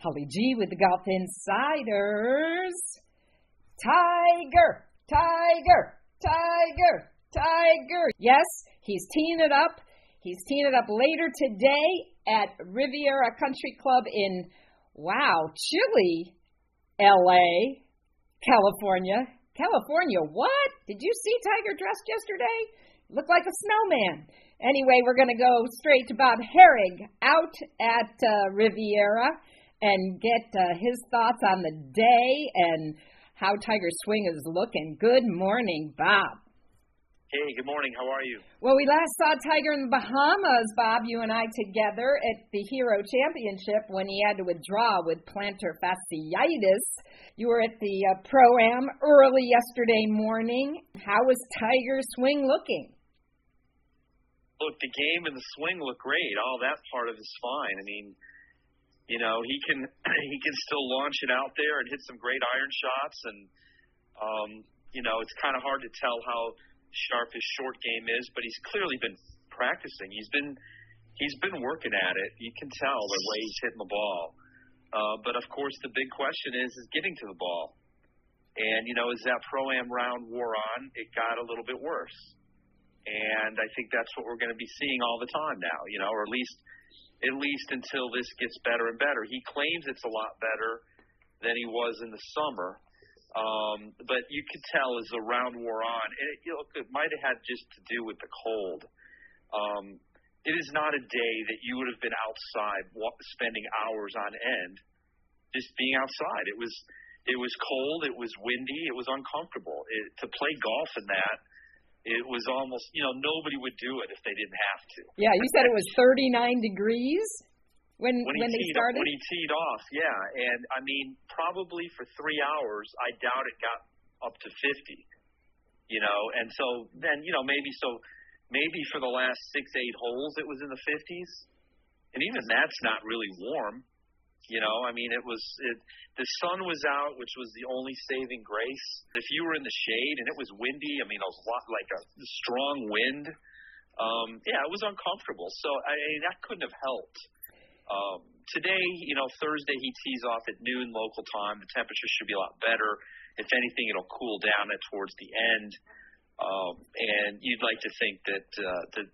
Holly G with the Golf Insiders. Tiger, Tiger, Tiger, Tiger. Yes, he's teeing it up. He's teeing it up later today at Riviera Country Club in, wow, chilly, LA, California. California, what? Did you see Tiger dressed yesterday? Looked like a snowman. Anyway, we're going to go straight to Bob Harig out at uh, Riviera and get uh, his thoughts on the day and how Tiger Swing is looking. Good morning, Bob. Hey, good morning. How are you? Well, we last saw Tiger in the Bahamas, Bob, you and I together at the Hero Championship when he had to withdraw with plantar fasciitis. You were at the uh, Pro Am early yesterday morning. How was Tiger Swing looking? Look, the game and the swing look great. All that part of it's fine. I mean, you know, he can he can still launch it out there and hit some great iron shots, and um, you know, it's kind of hard to tell how sharp his short game is, but he's clearly been practicing. He's been he's been working at it. You can tell the way he's hitting the ball. Uh, but of course, the big question is is getting to the ball. And you know, as that pro am round wore on, it got a little bit worse. And I think that's what we're going to be seeing all the time now. You know, or at least at least until this gets better and better. He claims it's a lot better than he was in the summer. Um, but you could tell as the round wore on, it, you know, it might have had just to do with the cold. Um, it is not a day that you would have been outside spending hours on end just being outside. It was it was cold, it was windy, it was uncomfortable. It, to play golf in that it was almost you know nobody would do it if they didn't have to. Yeah, you said it was 39 degrees when when, when they started. When he teed off, yeah, and I mean probably for three hours, I doubt it got up to 50. You know, and so then you know maybe so maybe for the last six eight holes it was in the 50s, and even that's not really warm. You know, I mean, it was it, the sun was out, which was the only saving grace. If you were in the shade and it was windy, I mean, a lot like a strong wind. Um, yeah, it was uncomfortable. So I mean, that couldn't have helped. Um, today, you know, Thursday he tees off at noon local time. The temperature should be a lot better. If anything, it'll cool down at towards the end. Um, and you'd like to think that uh, that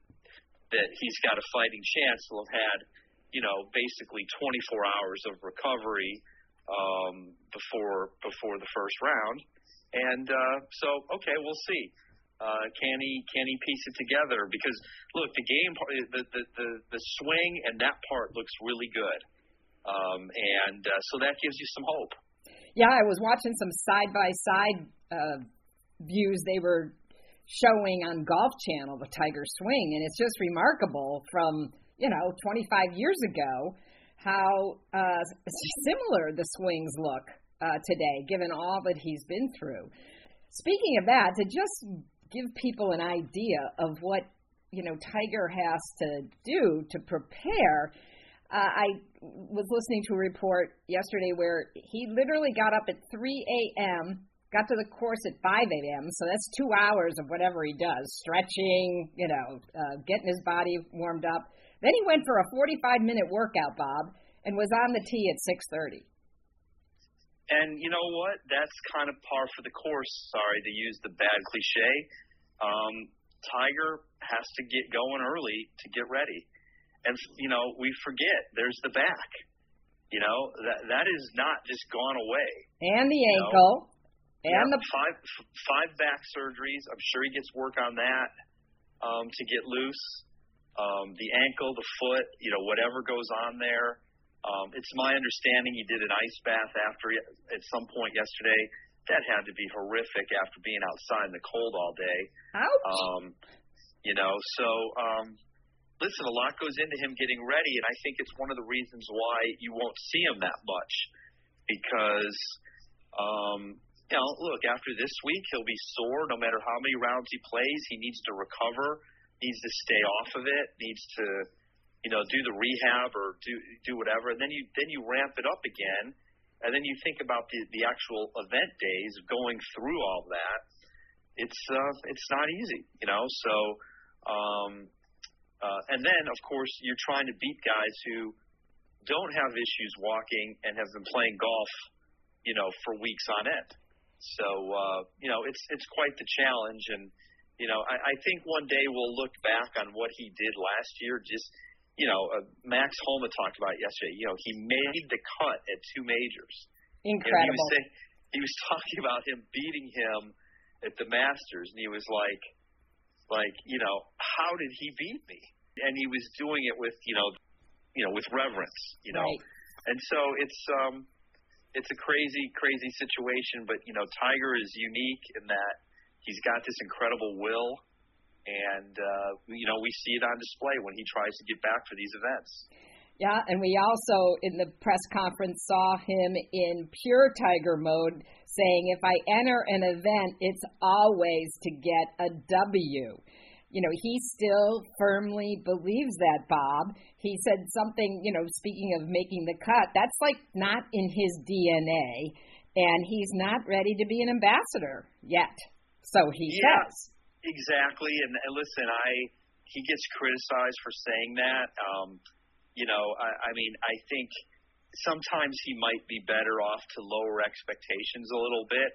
that he's got a fighting chance. He'll have had you know, basically 24 hours of recovery um, before before the first round. And uh, so, okay, we'll see. Uh, can he can he piece it together? Because look, the game, the the the, the swing and that part looks really good, um, and uh, so that gives you some hope. Yeah, I was watching some side by side views they were showing on Golf Channel, the Tiger Swing, and it's just remarkable from you know, 25 years ago, how uh, similar the swings look uh, today, given all that he's been through. Speaking of that, to just give people an idea of what you know Tiger has to do to prepare. Uh, I was listening to a report yesterday where he literally got up at 3 a.m., got to the course at 5 a.m., so that's two hours of whatever he does stretching, you know, uh, getting his body warmed up. Then he went for a 45 minute workout, Bob, and was on the tee at 6:30. And you know what? That's kind of par for the course. Sorry to use the bad cliche. Um, Tiger has to get going early to get ready, and you know we forget there's the back. You know that that is not just gone away. And the ankle. Know? And yeah, the five five back surgeries. I'm sure he gets work on that um, to get loose um, the ankle, the foot, you know, whatever goes on there. Um, it's my understanding he did an ice bath after at some point yesterday. That had to be horrific after being outside in the cold all day. Ouch. Um, you know, so um, listen, a lot goes into him getting ready, and I think it's one of the reasons why you won't see him that much because, um, you know, look, after this week he'll be sore no matter how many rounds he plays. He needs to recover needs to stay off of it, needs to, you know, do the rehab or do do whatever, and then you then you ramp it up again, and then you think about the the actual event days of going through all that. It's uh, it's not easy, you know. So, um, uh, and then of course you're trying to beat guys who don't have issues walking and have been playing golf, you know, for weeks on end. So uh, you know, it's it's quite the challenge, and you know, I, I think one day we'll look back on what he did last year. Just you know, uh, Max Homa talked about it yesterday. You know, he made the cut at two majors. Incredible. You know, he was saying, he was talking about him beating him at the Masters, and he was like, like you know, how did he beat me? And he was doing it with you know, you know, with reverence, you know. Right. And so it's um, it's a crazy, crazy situation. But you know, Tiger is unique in that he's got this incredible will, and uh, you know, we see it on display when he tries to get back for these events. Yeah, and we also in the press conference saw him in pure Tiger mode saying, if I enter an event, it's always to get a W. You know, he still firmly believes that, Bob. He said something, you know, speaking of making the cut, that's like not in his DNA, and he's not ready to be an ambassador yet. So he yeah, says. Exactly. And, and listen, I he gets criticized for saying that. Um, you know, I, I mean, I think sometimes he might be better off to lower expectations a little bit.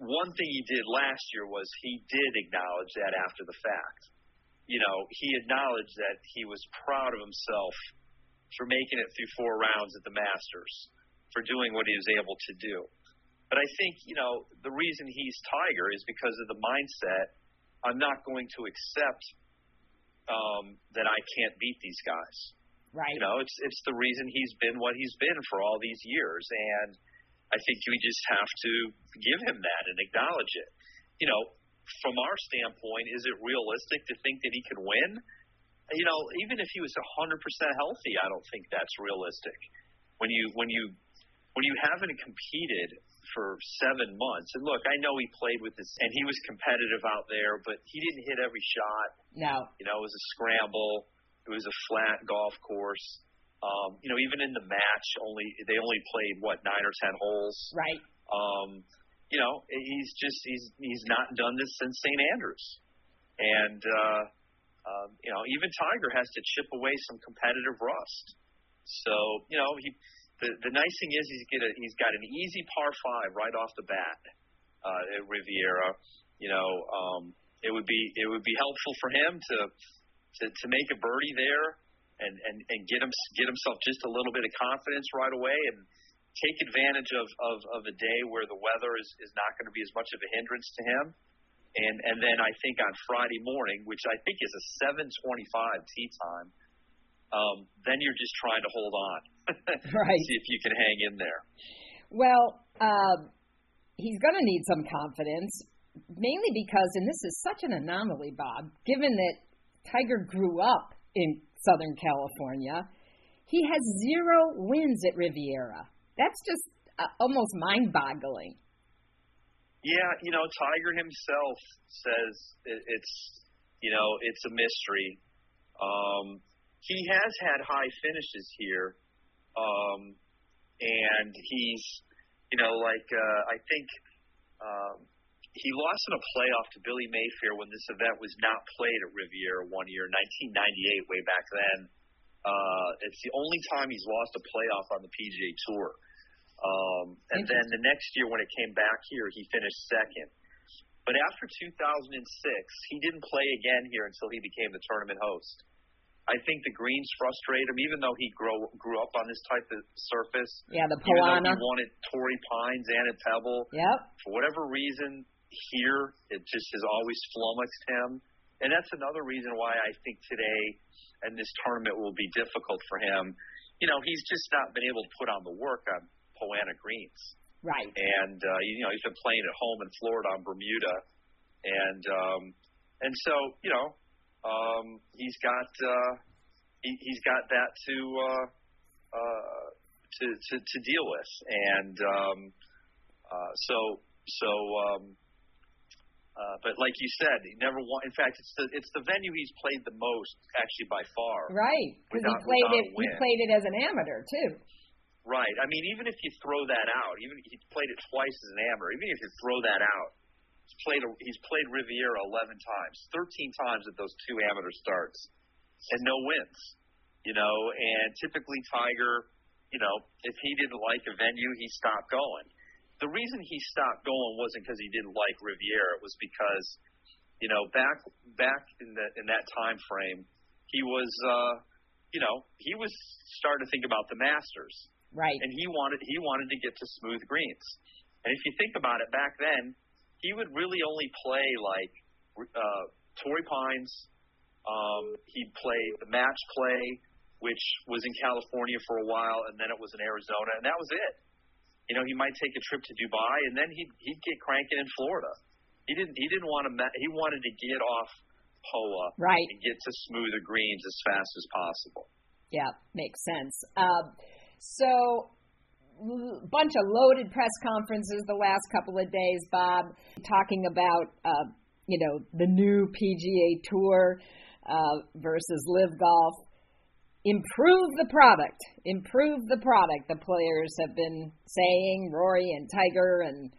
One thing he did last year was he did acknowledge that after the fact. You know, he acknowledged that he was proud of himself for making it through four rounds at the Masters, for doing what he was able to do. But I think, you know, the reason he's Tiger is because of the mindset I'm not going to accept um, that I can't beat these guys. Right. You know, it's it's the reason he's been what he's been for all these years, and I think we just have to give him that and acknowledge it. You know, from our standpoint, is it realistic to think that he can win? You know, even if he was 100% healthy, I don't think that's realistic. When you when you when you haven't competed for seven months, and look, I know he played with this, and he was competitive out there, but he didn't hit every shot. No. You know, it was a scramble. It was a flat golf course. Um, you know, even in the match, only they only played what nine or ten holes. Right. Um, you know, he's just he's he's not done this since St. Andrews, and uh, um, you know, even Tiger has to chip away some competitive rust. So you know, he the the nice thing is he's get a, he's got an easy par five right off the bat uh, at Riviera. You know, um, it would be it would be helpful for him to to, to make a birdie there and, and, and get him get himself just a little bit of confidence right away and take advantage of, of, of a day where the weather is, is not going to be as much of a hindrance to him. And and then I think on Friday morning, which I think is a 7:25 tee time, um, then you're just trying to hold on, right? See if you can hang in there. Well, uh, he's going to need some confidence, mainly because, and this is such an anomaly, Bob, given that Tiger grew up in Southern California. He has zero wins at Riviera. That's just uh, almost mind boggling. Yeah, you know, Tiger himself says it's, you know, it's a mystery. Um, he has had high finishes here, um, and he's, you know, like uh, I think um, he lost in a playoff to Billy Mayfair when this event was not played at Riviera one year, 1998, way back then. Uh, it's the only time he's lost a playoff on the PGA Tour. Um, and then the next year when it came back here, he finished second. But after 2006, he didn't play again here until he became the tournament host. I think the greens frustrate him, even though he grew grew up on this type of surface. Yeah, the Poa annua. Even though he wanted Torrey Pines and a Pebble. Yep. For whatever reason, here. It just has always flummoxed him. And that's another reason why I think today and this tournament will be difficult for him. You know, he's just not been able to put on the work on Poa annua greens. Right. And uh, you know, he's been playing at home in Florida on Bermuda, and um, and so you know, um, he's got uh, he, he's got that to uh, uh, to, to to deal with, and um, uh, so so um, uh, but like you said, he never won. In fact, it's the it's the venue he's played the most, actually by far. Right, because he played it. He played it as an amateur too. Right. I mean, even if you throw that out, even if he played it twice as an amateur, even if you throw that out, he's played he's played Riviera eleven times, thirteen times at those two amateur starts, and no wins. You know, and typically Tiger, you know, if he didn't like a venue, he stopped going. The reason he stopped going wasn't because he didn't like Riviera. It was because, you know, back back in the in that time frame, he was, uh, you know, he was starting to think about the Masters, right? And he wanted he wanted to get to smooth greens. And if you think about it, back then, he would really only play like uh, Torrey Pines. Um, he'd play the match play, which was in California for a while, and then it was in Arizona, and that was it. You know, he might take a trip to Dubai, and then he'd he'd get cranking in Florida. He didn't he didn't want to he wanted to get off POA right and get to smoother greens as fast as possible. Yeah, makes sense. Uh, so bunch of loaded press conferences the last couple of days, Bob, talking about uh, you know the new PGA Tour uh, versus LIV Golf. Improve the product. Improve the product. The players have been saying Rory and Tiger, and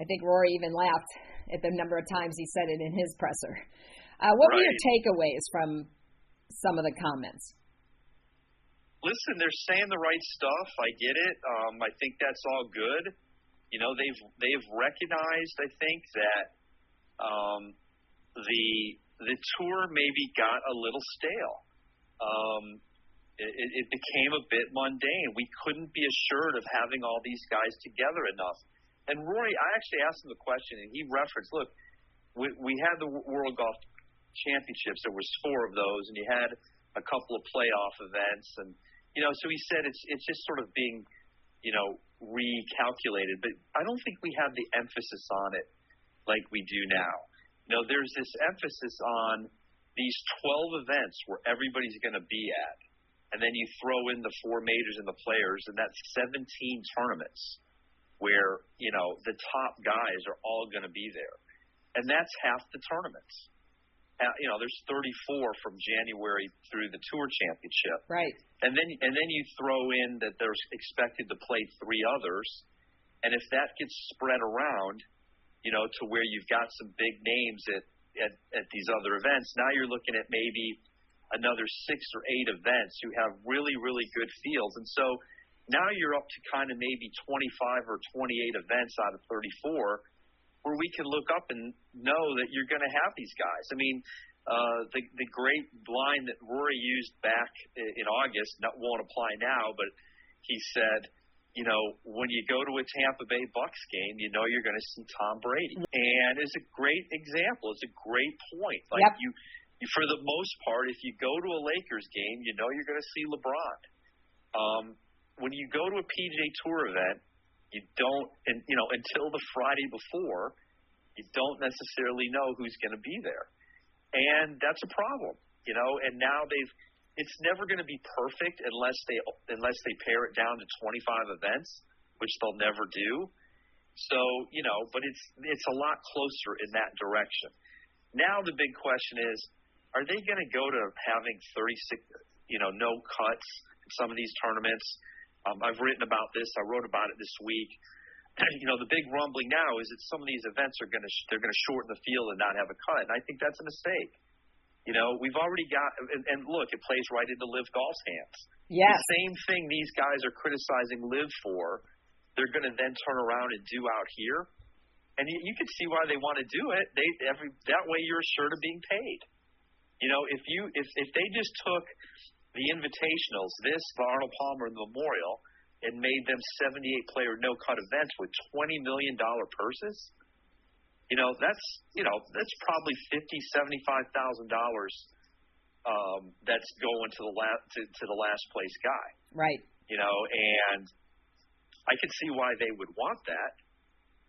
I think Rory even laughed at the number of times he said it in his presser. Uh, what right. were your takeaways from some of the comments? Listen, they're saying the right stuff. I get it. Um, I think that's all good. You know, they've they've recognized, I think, that um, the the tour maybe got a little stale. Um, it, it became a bit mundane. We couldn't be assured of having all these guys together enough. And Rory, I actually asked him the question, and he referenced, look, we, we had the World Golf Championships. There was four of those, and you had a couple of playoff events, and you know, so he said it's it's just sort of being, you know, recalculated. But I don't think we have the emphasis on it like we do now. You know, there's this emphasis on these 12 events where everybody's going to be at, and then you throw in the four majors and the players, and that's 17 tournaments where you know the top guys are all going to be there, and that's half the tournaments Uh, you know, there's 34 from January through the Tour Championship. Right. And then and then you throw in that they're expected to play three others, and if that gets spread around, you know, to where you've got some big names at at, at these other events, now you're looking at maybe another six or eight events who have really really good fields, and so now you're up to kind of maybe 25 or 28 events out of 34 where we can look up and know that you're going to have these guys. I mean, uh, the the great line that Rory used back in August not, won't apply now, but he said, you know, when you go to a Tampa Bay Bucks game, you know you're going to see Tom Brady, and it's a great example. It's a great point. Like yep. you, you, for the most part, if you go to a Lakers game, you know you're going to see LeBron. Um, when you go to a PGA Tour event, you don't, and you know, until the Friday before, you don't necessarily know who's going to be there, and that's a problem, you know. And now they've, it's never going to be perfect unless they unless they pare it down to 25 events, which they'll never do. So you know, but it's it's a lot closer in that direction. Now the big question is, are they going to go to having 36, you know, no cuts in some of these tournaments? Um, I've written about this. I wrote about it this week. you know, the big rumbling now is that some of these events are going to sh- they're going to shorten the field and not have a cut, and I think that's a mistake. You know, we've already got, and, and look, it plays right into LIV Golf's hands. Yes. The same thing these guys are criticizing LIV for, they're going to then turn around and do out here, and you, you can see why they want to do it. They every that way you're assured of being paid. You know, if you if if they just took the invitationals, this, the Arnold Palmer Memorial, and made them 78 player no cut events with $20 million purses. You know, that's, you know, that's probably fifty, seventy-five thousand dollars um, that's going to the last to, to the last place guy. Right. You know, and I can see why they would want that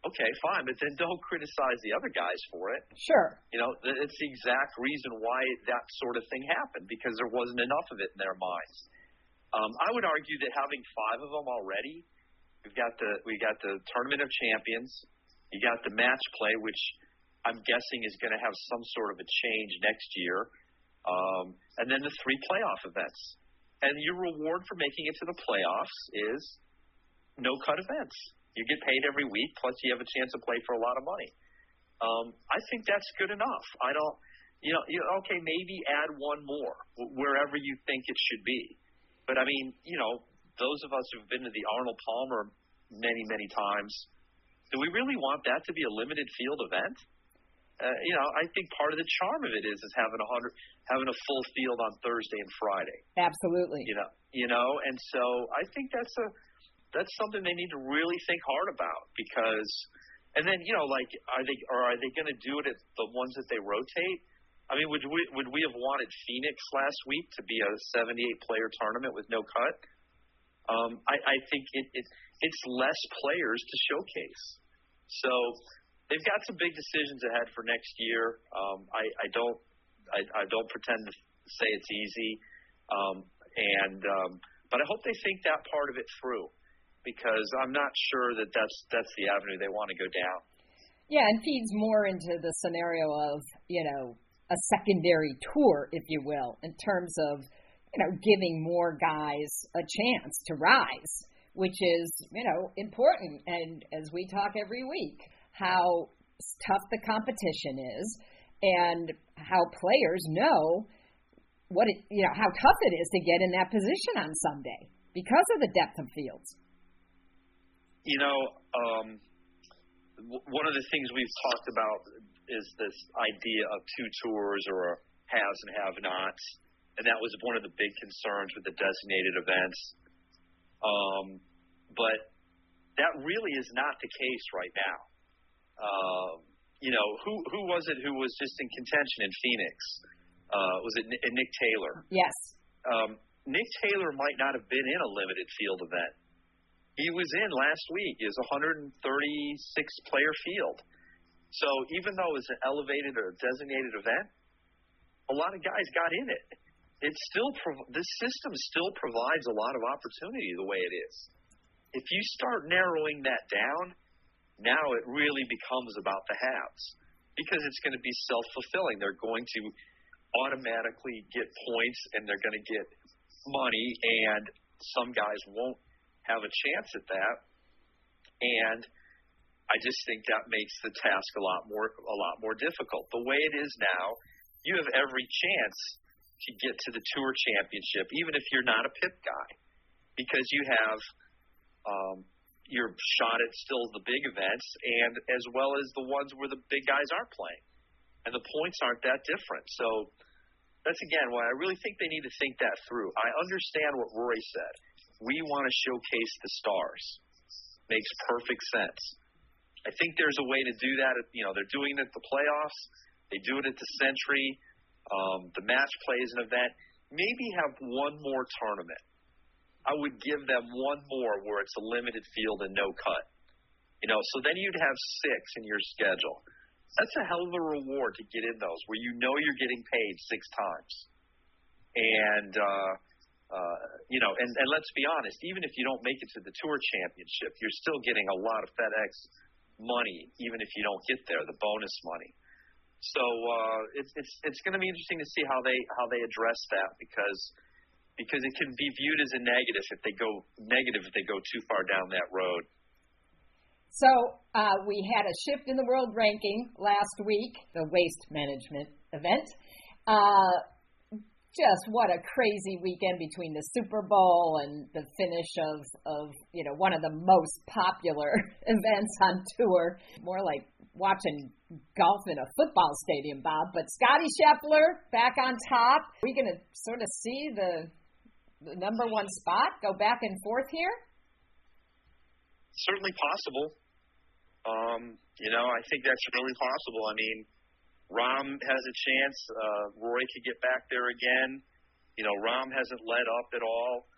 okay, fine, but then don't criticize the other guys for it. Sure. You know, it's the exact reason why that sort of thing happened because there wasn't enough of it in their minds. Um, I would argue that having five of them already, we've got the we got the tournament of champions, you got the match play, which I'm guessing is going to have some sort of a change next year, um, and then the three playoff events. And your reward for making it to the playoffs is no cut events. You get paid every week, plus you have a chance to play for a lot of money. Um, I think that's good enough. I don't, You know, you okay, maybe add one more wherever you think it should be. But I mean, you know, those of us who've been to the Arnold Palmer many, many times, do we really want that to be a limited field event? Uh, you know, I think part of the charm of it is is having a hundred, having a full field on Thursday and Friday. Absolutely. You know, you know, and so I think that's a that's something they need to really think hard about because, and then you know, like, are they or are they going to do it at the ones that they rotate? I mean, would we would we have wanted Phoenix last week to be a 78 player tournament with no cut? Um, I, I think it, it it's less players to showcase. So they've got some big decisions ahead for next year. Um, I, I don't I, I don't pretend to say it's easy, um, and um, but I hope they think that part of it through because I'm not sure that that's that's the avenue they want to go down. Yeah, and feeds more into the scenario of you know a secondary tour, if you will, in terms of you know giving more guys a chance to rise, which is you know important. And as we talk every week, how tough the competition is and how players know what it, you know, how tough it is to get in that position on Sunday because of the depth of fields. You know, um, w- one of the things we've talked about is this idea of two tours or haves and have-nots, and that was one of the big concerns with the designated events. Um, but that really is not the case right now. Uh, you know, who who was it who was just in contention in Phoenix? Uh, was it Nick Taylor? Yes. Um, Nick Taylor might not have been in a limited field event. He was in last week. Is 136 player field. So even though it's an elevated or designated event, a lot of guys got in it. It still prov- this system still provides a lot of opportunity the way it is. If you start narrowing that down, now it really becomes about the haves because it's going to be self fulfilling. They're going to automatically get points and they're going to get money, and some guys won't have a chance at that. And I just think that makes the task a lot more a lot more difficult. The way it is now, you have every chance to get to the tour championship, even if you're not a PIP guy, because you have um, your shot at still the big events, and as well as the ones where the big guys aren't playing, and the points aren't that different. So that's again why I really think they need to think that through. I understand what Rory said. We want to showcase the stars. Makes perfect sense. I think there's a way to do that. You know, they're doing it at the playoffs. They do it at the Sentry. Um, the match play is an event. Maybe have one more tournament I would give them one more where it's a limited field and no cut. You know, so then you'd have six in your schedule. That's a hell of a reward to get in those where you know you're getting paid six times. And uh, uh, you know, and, and let's be honest, even if you don't make it to the tour championship, you're still getting a lot of FedEx money, even if you don't get there, the bonus money. So uh, it's it's it's going to be interesting to see how they how they address that because because it can be viewed as a negative if they go negative if they go too far down that road. So uh, we had a shift in the world ranking last week, the waste management event. Uh, just what a crazy weekend between the Super Bowl and the finish of, of you know one of the most popular events on tour. More like watching golf in a football stadium, Bob. But Scotty Scheffler back on top. Are we going to sort of see the the number one spot go back and forth here? Certainly possible. Um, you know, I think that's really possible. I mean, Rahm has a chance. Uh, Rory could get back there again. You know, Rahm hasn't let up at all.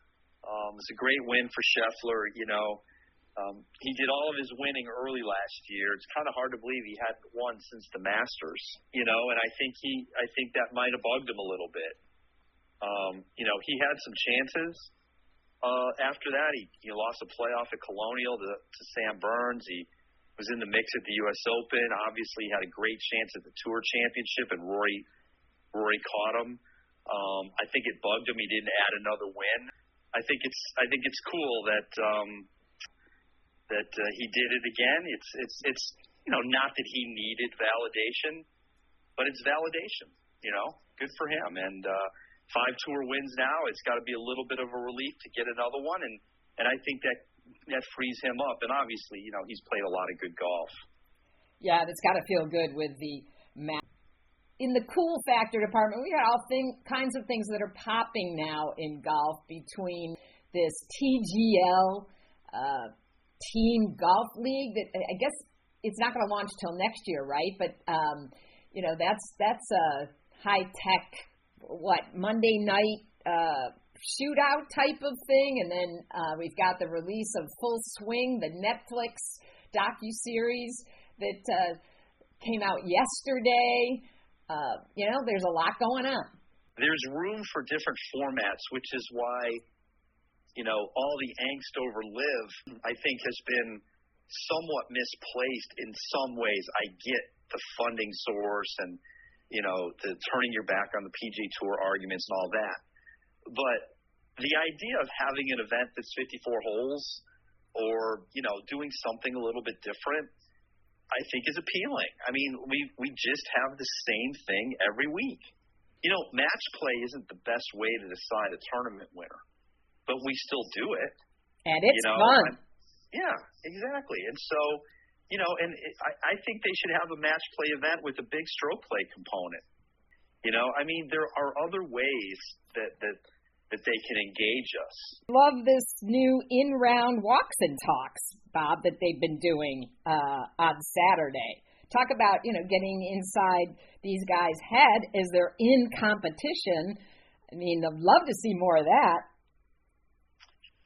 Um, it's a great win for Scheffler. You know, um, he did all of his winning early last year. It's kind of hard to believe he hadn't won since the Masters. You know, and I think he, I think that might have bugged him a little bit. Um, you know, he had some chances. Uh, after that, he, he lost a playoff at Colonial to, to Sam Burns. He was in the mix at the U.S. Open. Obviously, had a great chance at the Tour Championship, and Rory Rory caught him. Um, I think it bugged him. He didn't add another win. I think it's I think it's cool that um, that uh, he did it again. It's it's it's you know not that he needed validation, but it's validation You know, good for him. And uh, five tour wins now. It's got to be a little bit of a relief to get another one, and and I think that that frees him up. And obviously, you know, he's played a lot of good golf. Yeah, that's got to feel good with the match. In the cool factor department, we got all thing, kinds of things that are popping now in golf between this TGL uh, Team Golf League that I guess it's not going to launch till next year, right? But um, you know that's that's a high tech what Monday night uh, shootout type of thing, and then uh, we've got the release of Full Swing, the Netflix docu series that uh, came out yesterday. Uh, you know, there's a lot going on. There's room for different formats, which is why you know all the angst over LIV I think, has been somewhat misplaced in some ways. I get the funding source and you know, the turning your back on the PG Tour arguments and all that. But the idea of having an event that's 54 holes or, you know, doing something a little bit different, I think is appealing. I mean, we we just have the same thing every week. You know, match play isn't the best way to decide a tournament winner, but we still do it. And it's you know? fun. Yeah, exactly. And so you know, and it, I, I think they should have a match play event with a big stroke play component. You know, I mean, there are other ways that that that they can engage us. Love this new in-round walks and talks, Bob, that they've been doing uh, on Saturday. Talk about you know getting inside these guys' head as they're in competition. I mean, I'd love to see more of that.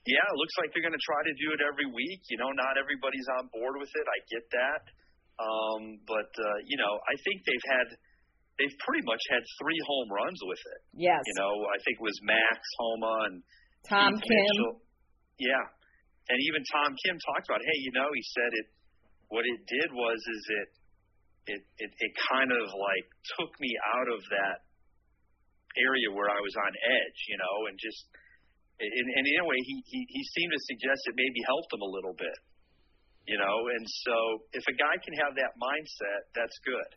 Yeah, it looks like they're going to try to do it every week. You know, not everybody's on board with it. I get that. Um, but, uh, you know, I think they've had, they've pretty much had three home runs with it. Yes. You know, I think it was Max Homa and Tom Keith Kim. Mitchell. Yeah. And even Tom Kim talked about, hey, you know, he said it, what it did was, is it, it, it, it kind of like took me out of that area where I was on edge, you know, and just, and, and in a way, he, he he seemed to suggest it maybe helped him a little bit, you know. And so, if a guy can have that mindset, that's good.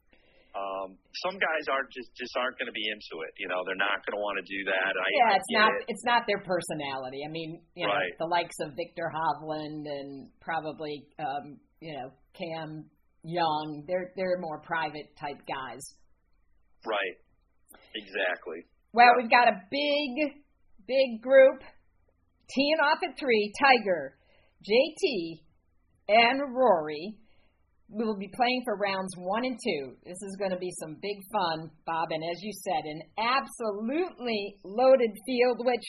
Um, some guys aren't just just aren't going to be into it. You know, they're not going to want to do that. I, yeah, it's not it. it's not their personality. I mean, you know, Right. the likes of Viktor Hovland and probably um, you know Cam Young. They're they're more private type guys. Right. Exactly. Well, Yeah. we've got a big, big group teeing off at three. Tiger, JT, and Rory will be playing for rounds one and two. This is going to be some big fun, Bob. And as you said, an absolutely loaded field. Which,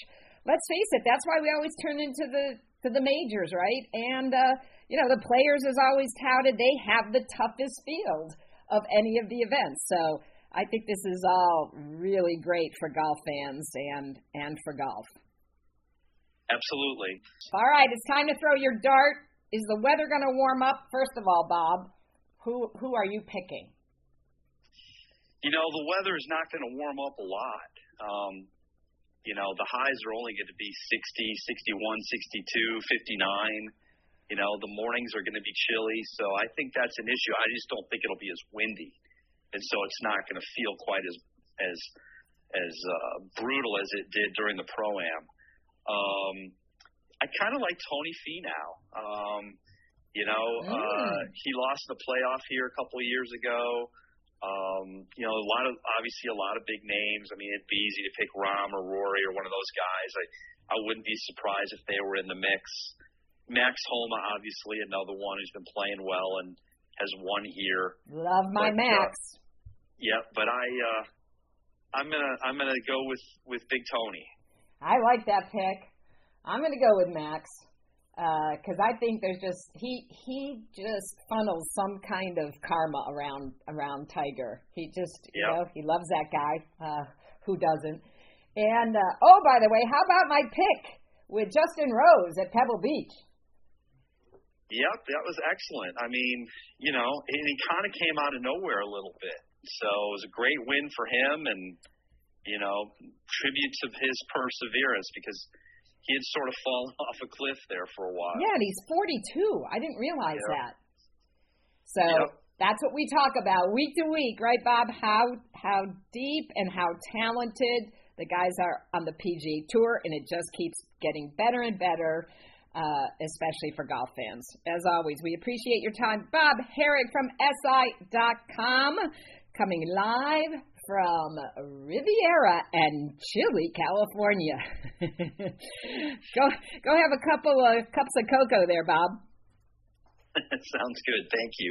let's face it, that's why we always turn into the to the majors, right? And uh, you know, the players, is always touted, they have the toughest field of any of the events. So I think this is all really great for golf fans and and for golf. Absolutely. All right, it's time to throw your dart. Is the weather going to warm up? First of all, Bob, who who are you picking? You know, the weather is not going to warm up a lot. Um, you know, the highs are only going to be 60, 61, 62, 59. You know, the mornings are going to be chilly, so I think that's an issue. I just don't think it'll be as windy, and so it's not going to feel quite as as as uh, brutal as it did during the pro am. Um, I kind of like Tony Finau. Um, you know, uh, Mm. he lost the playoff here a couple of years ago. Um, you know, a lot of obviously a lot of big names. I mean, it'd be easy to pick Rahm or Rory or one of those guys. I I wouldn't be surprised if they were in the mix. Max Homa, obviously, another one who's been playing well and has won here. Love my But, uh, Max. Yeah, but I uh, I'm gonna I'm gonna go with with Big Tony. I like that pick. I'm going to go with Max because I think there's just he he just funnels some kind of karma around around Tiger. He just you know he loves that guy. Uh, who doesn't? And uh, oh, by the way, how about my pick with Justin Rose at Pebble Beach? Yep, that was excellent. I mean, you know, and he kind of came out of nowhere a little bit. So it was a great win for him and, you know, tribute to his perseverance because he had sort of fallen off a cliff there for a while. Yeah, and he's 42. I didn't realize Yep. that. So Yep. That's what we talk about week to week, right, Bob? How how deep and how talented the guys are on the PGA Tour, and it just keeps getting better and better, uh, especially for golf fans. As always, we appreciate your time. Bob Harig from SI.com, coming live from Riviera and chilly California. go go have a couple of cups of cocoa there, Bob. Sounds good. Thank you.